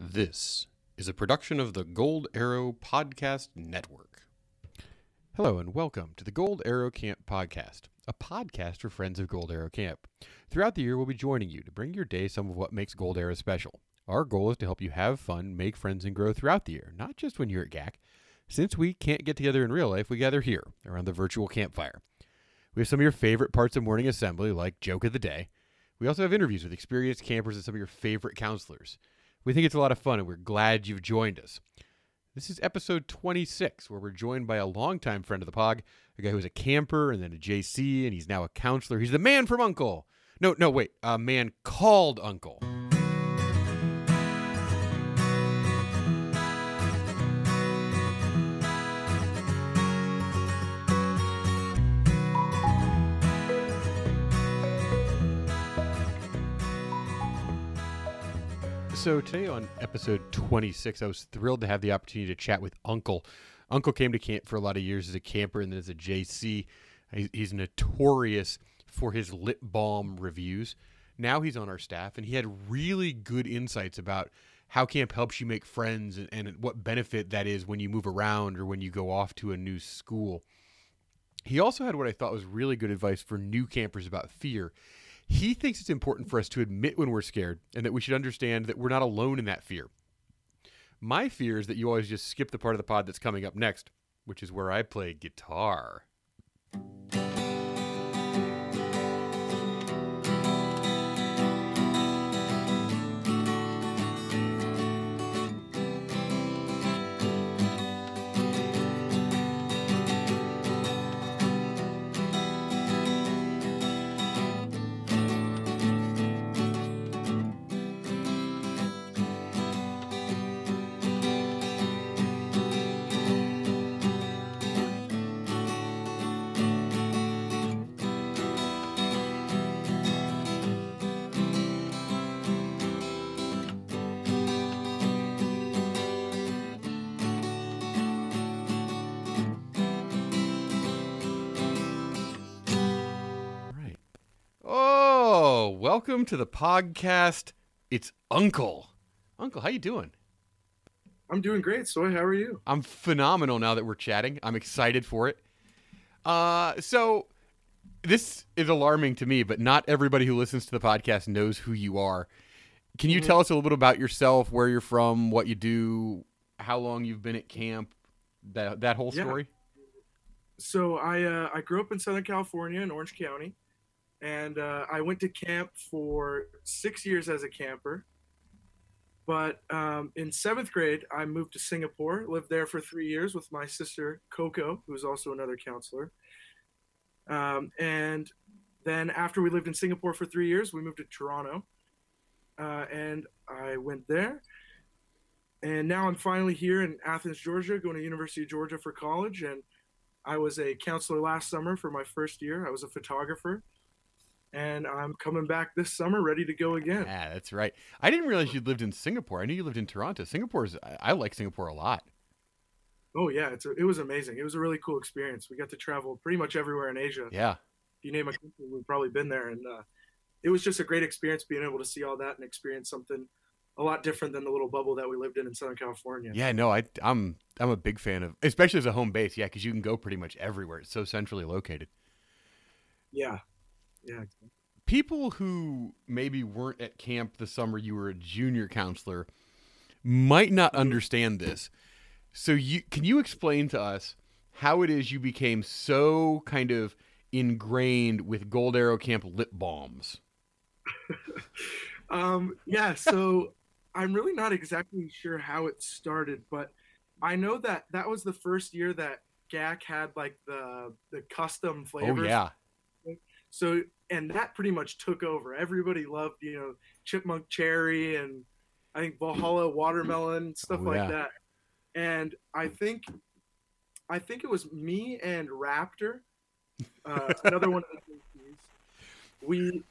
This is a production of the Gold Arrow Podcast Network. Hello, and welcome to the Gold Arrow Camp Podcast, a podcast for friends of Gold Arrow Camp. Throughout the year, we'll be joining you to bring your day some of what makes Gold Arrow special. Our goal is to help you have fun, make friends, and grow throughout the year, not just when you're at GAC. Since we can't get together in real life, we gather here around the virtual campfire. We have some of your favorite parts of morning assembly, like Joke of the Day. We also have interviews with experienced campers and some of your favorite counselors. We think it's a lot of fun, and we're glad you've joined us. This is episode 26, where we're joined by a longtime friend of the POG, a guy who was a camper and then a JC, and he's now a counselor. He's the man from Uncle. No, no, wait, a man called Uncle. So today on episode 26, I was thrilled to have the opportunity to chat with Uncle. Uncle came to camp for a lot of years as a camper and then as a JC. He's notorious for his lip balm reviews. Now he's on our staff, and he had really good insights about how camp helps you make friends and, and what benefit that is when you move around or when you go off to a new school. He also had what I thought was really good advice for new campers about fear. He thinks it's important for us to admit when we're scared and that we should understand that we're not alone in that fear. My fear is that you always just skip the part of the pod that's coming up next, which is where I play guitar. Welcome to the podcast. It's Uncle. Uncle, how you doing? I'm doing great. Soy, how are you? I'm phenomenal now that we're chatting. I'm excited for it. Uh, so this is alarming to me, but not everybody who listens to the podcast knows who you are. Can you Mhm. tell us a little bit about yourself, where you're from, what you do, how long you've been at camp, that that whole Yeah. story? So I uh, I grew up in Southern California in Orange County, and uh, I went to camp for six years as a camper. But um, in seventh grade, I moved to Singapore, lived there for three years with my sister Coco, who's also another counselor. Um, and then after we lived in Singapore for three years, we moved to Toronto, uh, and I went there. And now I'm finally here in Athens, Georgia, going to University of Georgia for college. And I was a counselor last summer for my first year. I was a photographer, and I'm coming back this summer, ready to go again. Yeah, that's right. I didn't realize you lived in Singapore. I knew you lived in Toronto. Singapore's I, I like Singapore a lot. Oh yeah, it's a, it was amazing. It was a really cool experience. We got to travel pretty much everywhere in Asia. Yeah. If you name a country, we've probably been there, and uh, it was just a great experience being able to see all that and experience something a lot different than the little bubble that we lived in in Southern California. Yeah, no, I I'm I'm a big fan of especially as a home base. Yeah, cuz you can go pretty much everywhere. It's so centrally located. yeah, yeah. People who maybe weren't at camp the summer you were a junior counselor might not understand this. So you can you explain to us how it is you became so kind of ingrained with Gold Arrow Camp lip balms? Um, yeah, so I'm really not exactly sure how it started, but I know that that was the first year that GAC had like the the custom flavors. Oh yeah. So and that pretty much took over. Everybody loved, you know, chipmunk cherry and I think Valhalla watermelon stuff Oh, like that. And I think I think it was me and Raptor, uh, another one of the. We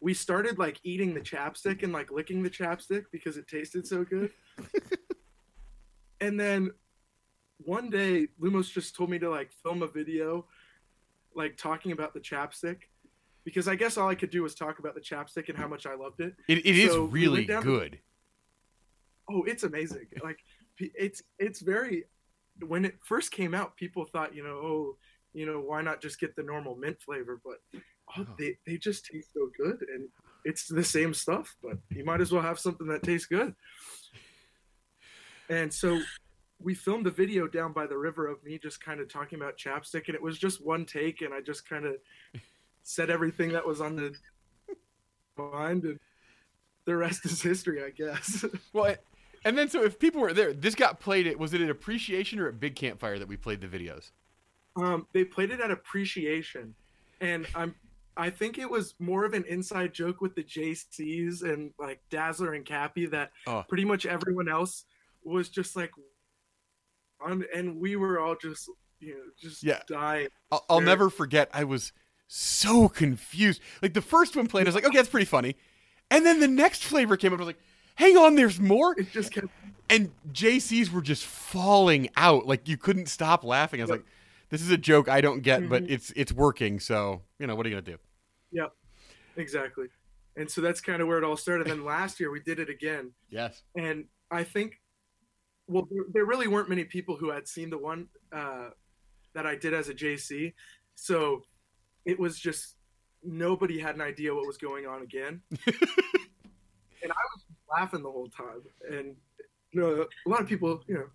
we started like eating the chapstick and like licking the chapstick because it tasted so good. and then one day Lumos just told me to like film a video like talking about the chapstick because I guess all I could do was talk about the chapstick and how much I loved it. It, it is So we really to- good. Oh, it's amazing. Like it's it's very when it first came out, people thought, you know, oh, you know, why not just get the normal mint flavor? But oh, oh. they, they just taste so good and it's the same stuff, but you might as well have something that tastes good. And so we filmed the video down by the river of me just kind of talking about chapstick and it was just one take and I just kind of said everything that was on the mind and the rest is history, I guess. Well, and then so if people were there, this got played It was it at Appreciation or at Big Campfire that we played the videos? Um, they played it at Appreciation, and I'm I think it was more of an inside joke with the JCs and like Dazzler and Cappy that oh. pretty much everyone else was just like, on, and we were all just you know just yeah. dying. I'll, I'll never forget. I was so confused. Like the first one played, I was like, okay, that's pretty funny, and then the next flavor came up. I was like hang on, there's more. It just kept. And JCs were just falling out. Like you couldn't stop laughing. I was yep. like, this is a joke I don't get, mm-hmm. but it's it's working. So you know, what are you gonna do? Yep, exactly. And so that's kind of where it all started. And then last year we did it again. Yes. And I think, well, there, there really weren't many people who had seen the one uh, that I did as a JC, so it was just nobody had an idea what was going on again. and I was laughing the whole time. And you know, a lot of people, you know,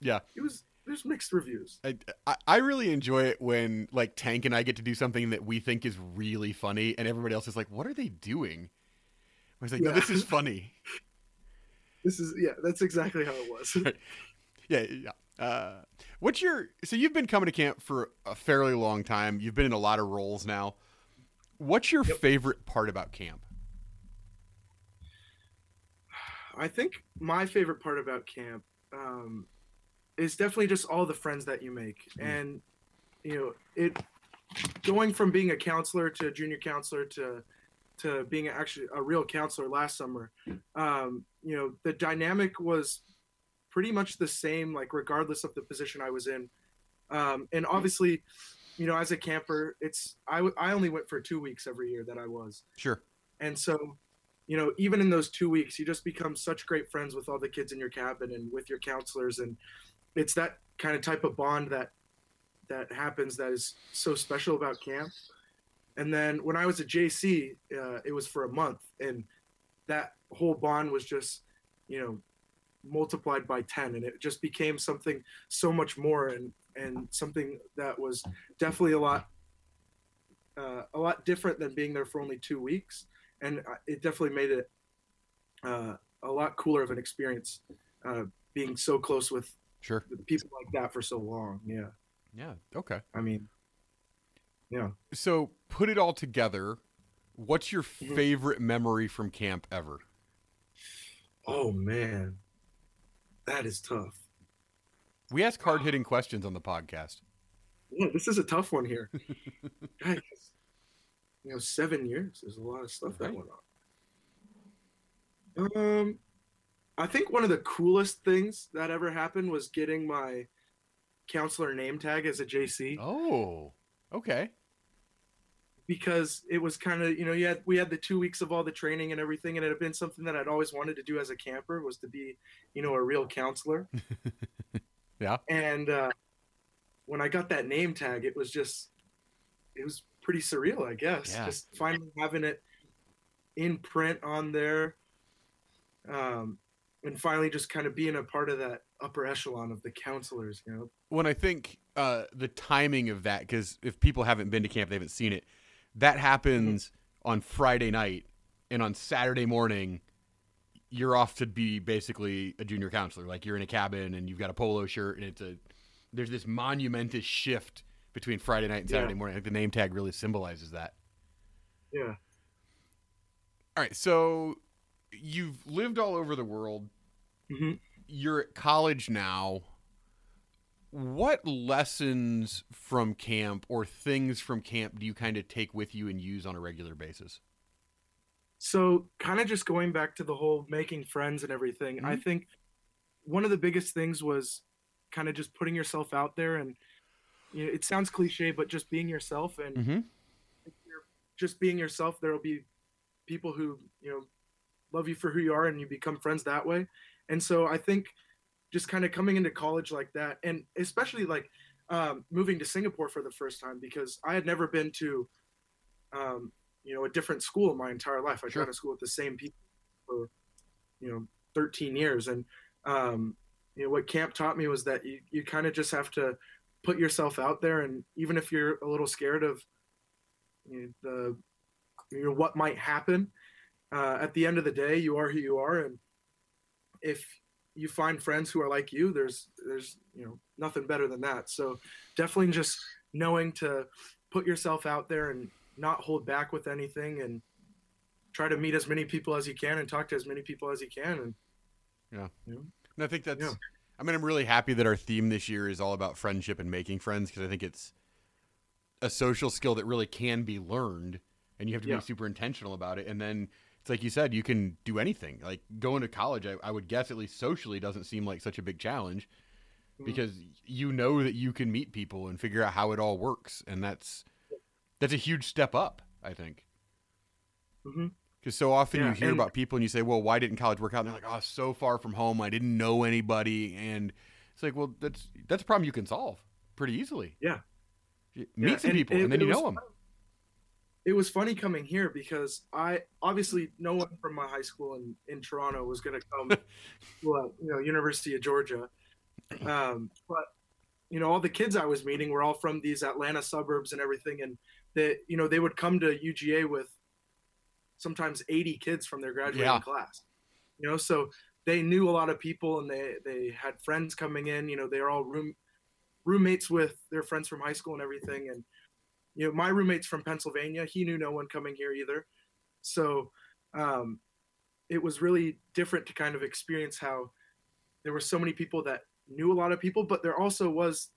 yeah, it was there's mixed reviews. I, I really enjoy it when like Tank and I get to do something that we think is really funny, and everybody else is like, "What are they doing?" I was like, yeah. "No, this is funny." this is yeah, that's exactly how it was. right. Yeah, yeah. Uh, what's your so you've been coming to camp for a fairly long time. You've been in a lot of roles now. What's your yep. favorite part about camp? I think my favorite part about camp um, is definitely just all the friends that you make, mm-hmm. and you know, it going from being a counselor to a junior counselor to to being actually a real counselor last summer. Um, you know, the dynamic was pretty much the same, like regardless of the position I was in. Um, and obviously, you know, as a camper, it's I, I only went for two weeks every year that I was. Sure. And so you know, even in those two weeks, you just become such great friends with all the kids in your cabin and with your counselors, and it's that kind of type of bond that that happens that is so special about camp. And then when I was at JC, uh, it was for a month, and that whole bond was just, you know, multiplied by ten, and it just became something so much more, and and something that was definitely a lot, uh, a lot different than being there for only two weeks and it definitely made it uh, a lot cooler of an experience uh, being so close with sure people like that for so long. Yeah. Yeah. Okay. I mean, yeah. So put it all together. What's your mm-hmm. favorite memory from camp ever? Oh man, that is tough. We ask hard hitting questions on the podcast. Yeah, this is a tough one here. Guys, you know, seven years. There's a lot of stuff that went on. Um, I think one of the coolest things that ever happened was getting my counselor name tag as a JC. Oh, okay. Because it was kind of you know you had we had the two weeks of all the training and everything, and it had been something that I'd always wanted to do as a camper was to be you know a real counselor. yeah. And uh, when I got that name tag, it was just it was pretty surreal, I guess. Yeah. Just finally having it in print on there, um, and finally just kind of being a part of that upper echelon of the counselors. You know, when I think uh, the timing of that, because if people haven't been to camp, they haven't seen it. That happens on Friday night, and on Saturday morning, you're off to be basically a junior counselor. Like you're in a cabin and you've got a polo shirt, and it's a there's this monumentous shift between Friday night and Saturday yeah. morning. I think the name tag really symbolizes that. Yeah. All right, so you've lived all over the world. Mm-hmm. You're at college now. What lessons from camp or things from camp do you kind of take with you and use on a regular basis? So, kind of just going back to the whole making friends and everything, mm-hmm. I think one of the biggest things was kind of just putting yourself out there and you know, it sounds cliche, but just being yourself and mm-hmm. just being yourself, there will be people who you know love you for who you are, and you become friends that way. And so I think just kind of coming into college like that, and especially like um, moving to Singapore for the first time because I had never been to, um, you know, a different school my entire life. I sure. gone to school with the same people for, you know, 13 years, and um, you know what camp taught me was that you you kind of just have to put yourself out there, and even if you're a little scared of you know, the you know what might happen, uh, at the end of the day, you are who you are, and if you find friends who are like you, there's there's you know nothing better than that. So definitely just knowing to put yourself out there and not hold back with anything and try to meet as many people as you can and talk to as many people as you can and yeah you know, and i think that's yeah. i mean i'm really happy that our theme this year is all about friendship and making friends because i think it's a social skill that really can be learned and you have to yeah. be super intentional about it and then it's like you said, you can do anything. Like going to college, I, I would guess at least socially doesn't seem like such a big challenge mm-hmm. because you know that you can meet people and figure out how it all works, and that's that's a huge step up, I think. Because mm-hmm. so often yeah, you hear and- about people and you say, "Well, why didn't college work out?" And they're like, "Oh, so far from home, I didn't know anybody," and it's like, well, that's that's a problem you can solve pretty easily. Yeah, meet yeah, some and people, it, and then you know them. It was funny coming here because I obviously no one from my high school in, in Toronto was going to come to uh, you know University of Georgia, um, but you know all the kids I was meeting were all from these Atlanta suburbs and everything, and they you know they would come to UGA with sometimes 80 kids from their graduating yeah. class, you know so they knew a lot of people and they they had friends coming in, you know they're all room roommates with their friends from high school and everything, and you know, my roommate's from Pennsylvania. He knew no one coming here either. So um, it was really different to kind of experience how there were so many people that knew a lot of people, but there also was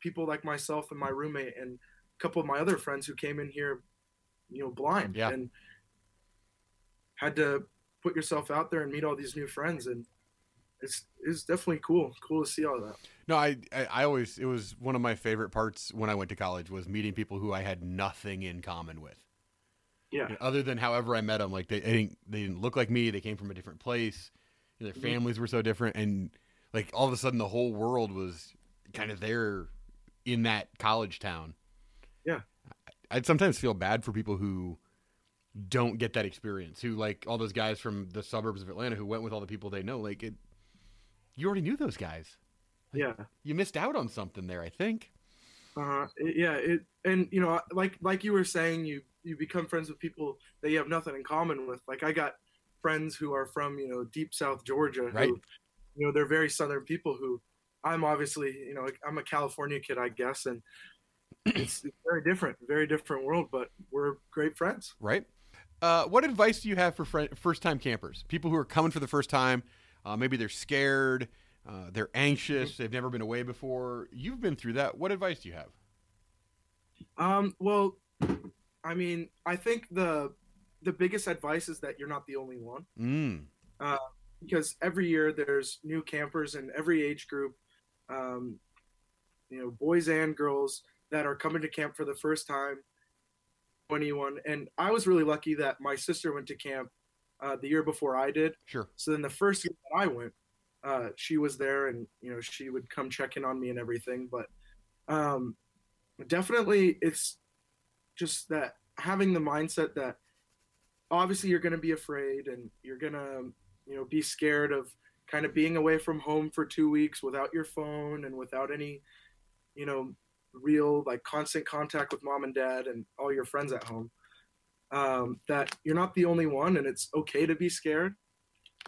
people like myself and my roommate and a couple of my other friends who came in here, you know, blind yeah. and had to put yourself out there and meet all these new friends. And it's, it's definitely cool. Cool to see all that. No, I, I, I always it was one of my favorite parts when I went to college was meeting people who I had nothing in common with. Yeah. You know, other than however I met them, like they, they didn't they didn't look like me. They came from a different place. Their mm-hmm. families were so different, and like all of a sudden the whole world was kind of there in that college town. Yeah. I'd sometimes feel bad for people who don't get that experience. Who like all those guys from the suburbs of Atlanta who went with all the people they know. Like it, you already knew those guys. Yeah. you missed out on something there i think. Uh yeah it and you know like like you were saying you you become friends with people that you have nothing in common with. Like i got friends who are from you know deep south georgia right. who, you know they're very southern people who i'm obviously you know i'm a california kid i guess and it's, it's very different very different world but we're great friends. Right. Uh, what advice do you have for fr- first time campers? People who are coming for the first time uh, maybe they're scared uh, they're anxious. Mm-hmm. They've never been away before. You've been through that. What advice do you have? Um, well, I mean, I think the the biggest advice is that you're not the only one. Mm. Uh, because every year there's new campers in every age group, um, you know, boys and girls that are coming to camp for the first time. 21, and I was really lucky that my sister went to camp uh, the year before I did. Sure. So then the first year that I went, uh, she was there and you know she would come check in on me and everything but um, definitely it's just that having the mindset that obviously you're going to be afraid and you're going to you know be scared of kind of being away from home for two weeks without your phone and without any you know real like constant contact with mom and dad and all your friends at home um, that you're not the only one and it's okay to be scared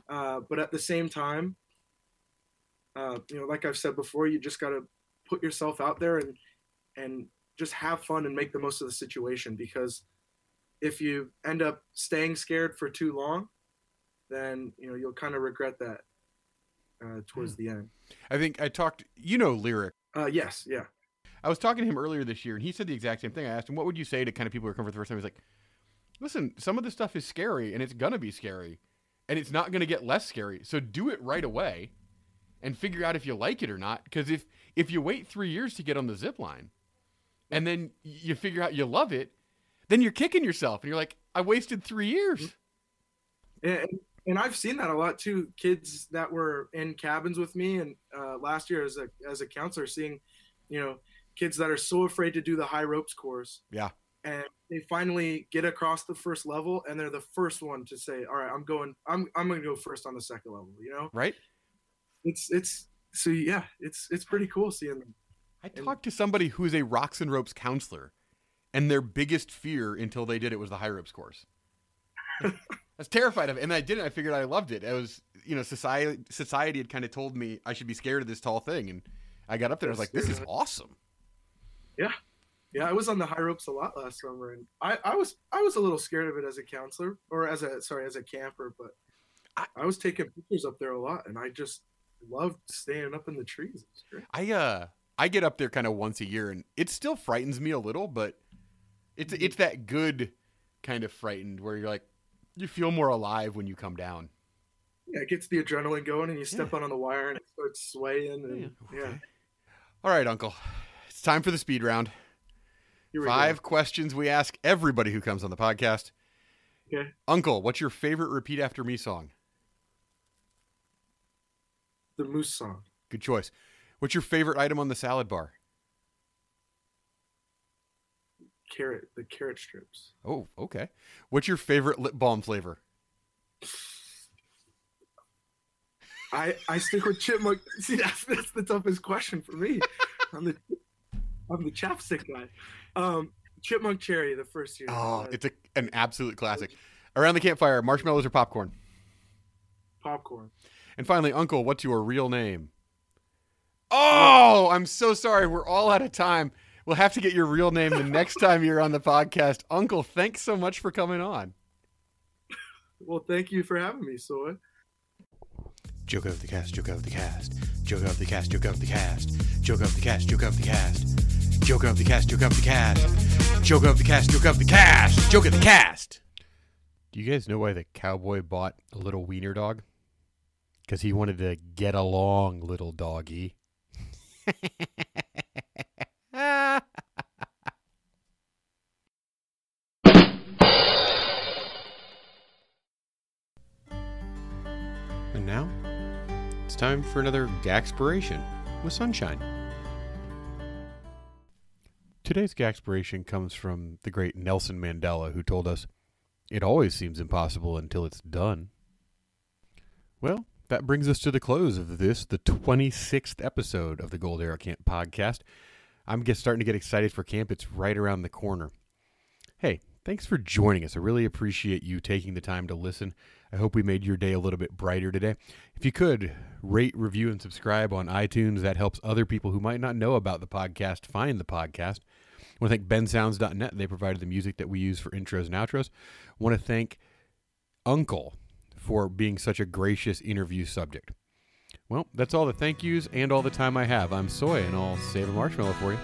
uh, but at the same time uh, you know, like I've said before, you just got to put yourself out there and and just have fun and make the most of the situation because if you end up staying scared for too long, then you know you'll kind of regret that uh, towards hmm. the end. I think I talked. You know, lyric. Uh, yes, yeah. I was talking to him earlier this year, and he said the exact same thing. I asked him, "What would you say to kind of people who are coming for the first time?" He's like, "Listen, some of this stuff is scary, and it's gonna be scary, and it's not gonna get less scary. So do it right away." and figure out if you like it or not. Because if if you wait three years to get on the zip line, and then you figure out you love it, then you're kicking yourself, and you're like, I wasted three years. And and I've seen that a lot too. Kids that were in cabins with me, and uh, last year as a as a counselor, seeing, you know, kids that are so afraid to do the high ropes course. Yeah. And they finally get across the first level, and they're the first one to say, "All right, I'm going. I'm I'm going to go first on the second level." You know. Right. It's it's so yeah. It's it's pretty cool seeing them. I talked to somebody who is a rocks and ropes counselor, and their biggest fear until they did it was the high ropes course. I was terrified of it, and I did it. I figured I loved it. it was, you know, society society had kind of told me I should be scared of this tall thing, and I got up there. and I was like, "This is awesome." Yeah, yeah. I was on the high ropes a lot last summer, and I, I was I was a little scared of it as a counselor or as a sorry as a camper, but I, I was taking pictures up there a lot, and I just loved staying up in the trees. I uh I get up there kind of once a year, and it still frightens me a little, but it's mm-hmm. it's that good kind of frightened where you're like you feel more alive when you come down. Yeah, it gets the adrenaline going, and you step yeah. on the wire, and it starts swaying. And, yeah. Yeah. All right, Uncle. It's time for the speed round. Five go. questions we ask everybody who comes on the podcast. Okay. Uncle, what's your favorite repeat after me song? The Moose song. Good choice. What's your favorite item on the salad bar? Carrot, the carrot strips. Oh, okay. What's your favorite lip balm flavor? I I stick with chipmunk. See, that's, that's the toughest question for me. I'm the I'm the chapstick guy. Um, chipmunk cherry, the first year. Oh, uh, it's a, an absolute classic. Around the campfire, marshmallows or popcorn? Popcorn. And finally, Uncle, what's your real name? Oh, I'm so sorry. We're all out of time. We'll have to get your real name the next time you're on the podcast. Uncle, thanks so much for coming on. Well, thank you for having me, Soy. Joke of the cast, joke of the cast, joke of the cast, joke of the cast, joke of the cast, joke of the cast, joke of the cast, joke of the cast, joke of the cast, joke of the cast, joke of the cast. Do you guys know why the cowboy bought a little wiener dog? Because he wanted to get along, little doggy. and now, it's time for another Gaxpiration with Sunshine. Today's Gaxpiration comes from the great Nelson Mandela, who told us, It always seems impossible until it's done. Well, that brings us to the close of this, the 26th episode of the Gold Arrow Camp podcast. I'm just starting to get excited for camp. It's right around the corner. Hey, thanks for joining us. I really appreciate you taking the time to listen. I hope we made your day a little bit brighter today. If you could rate, review, and subscribe on iTunes, that helps other people who might not know about the podcast find the podcast. I want to thank bensounds.net. They provided the music that we use for intros and outros. I want to thank Uncle for being such a gracious interview subject. Well, that's all the thank yous and all the time I have. I'm Soy, and I'll save a marshmallow for you.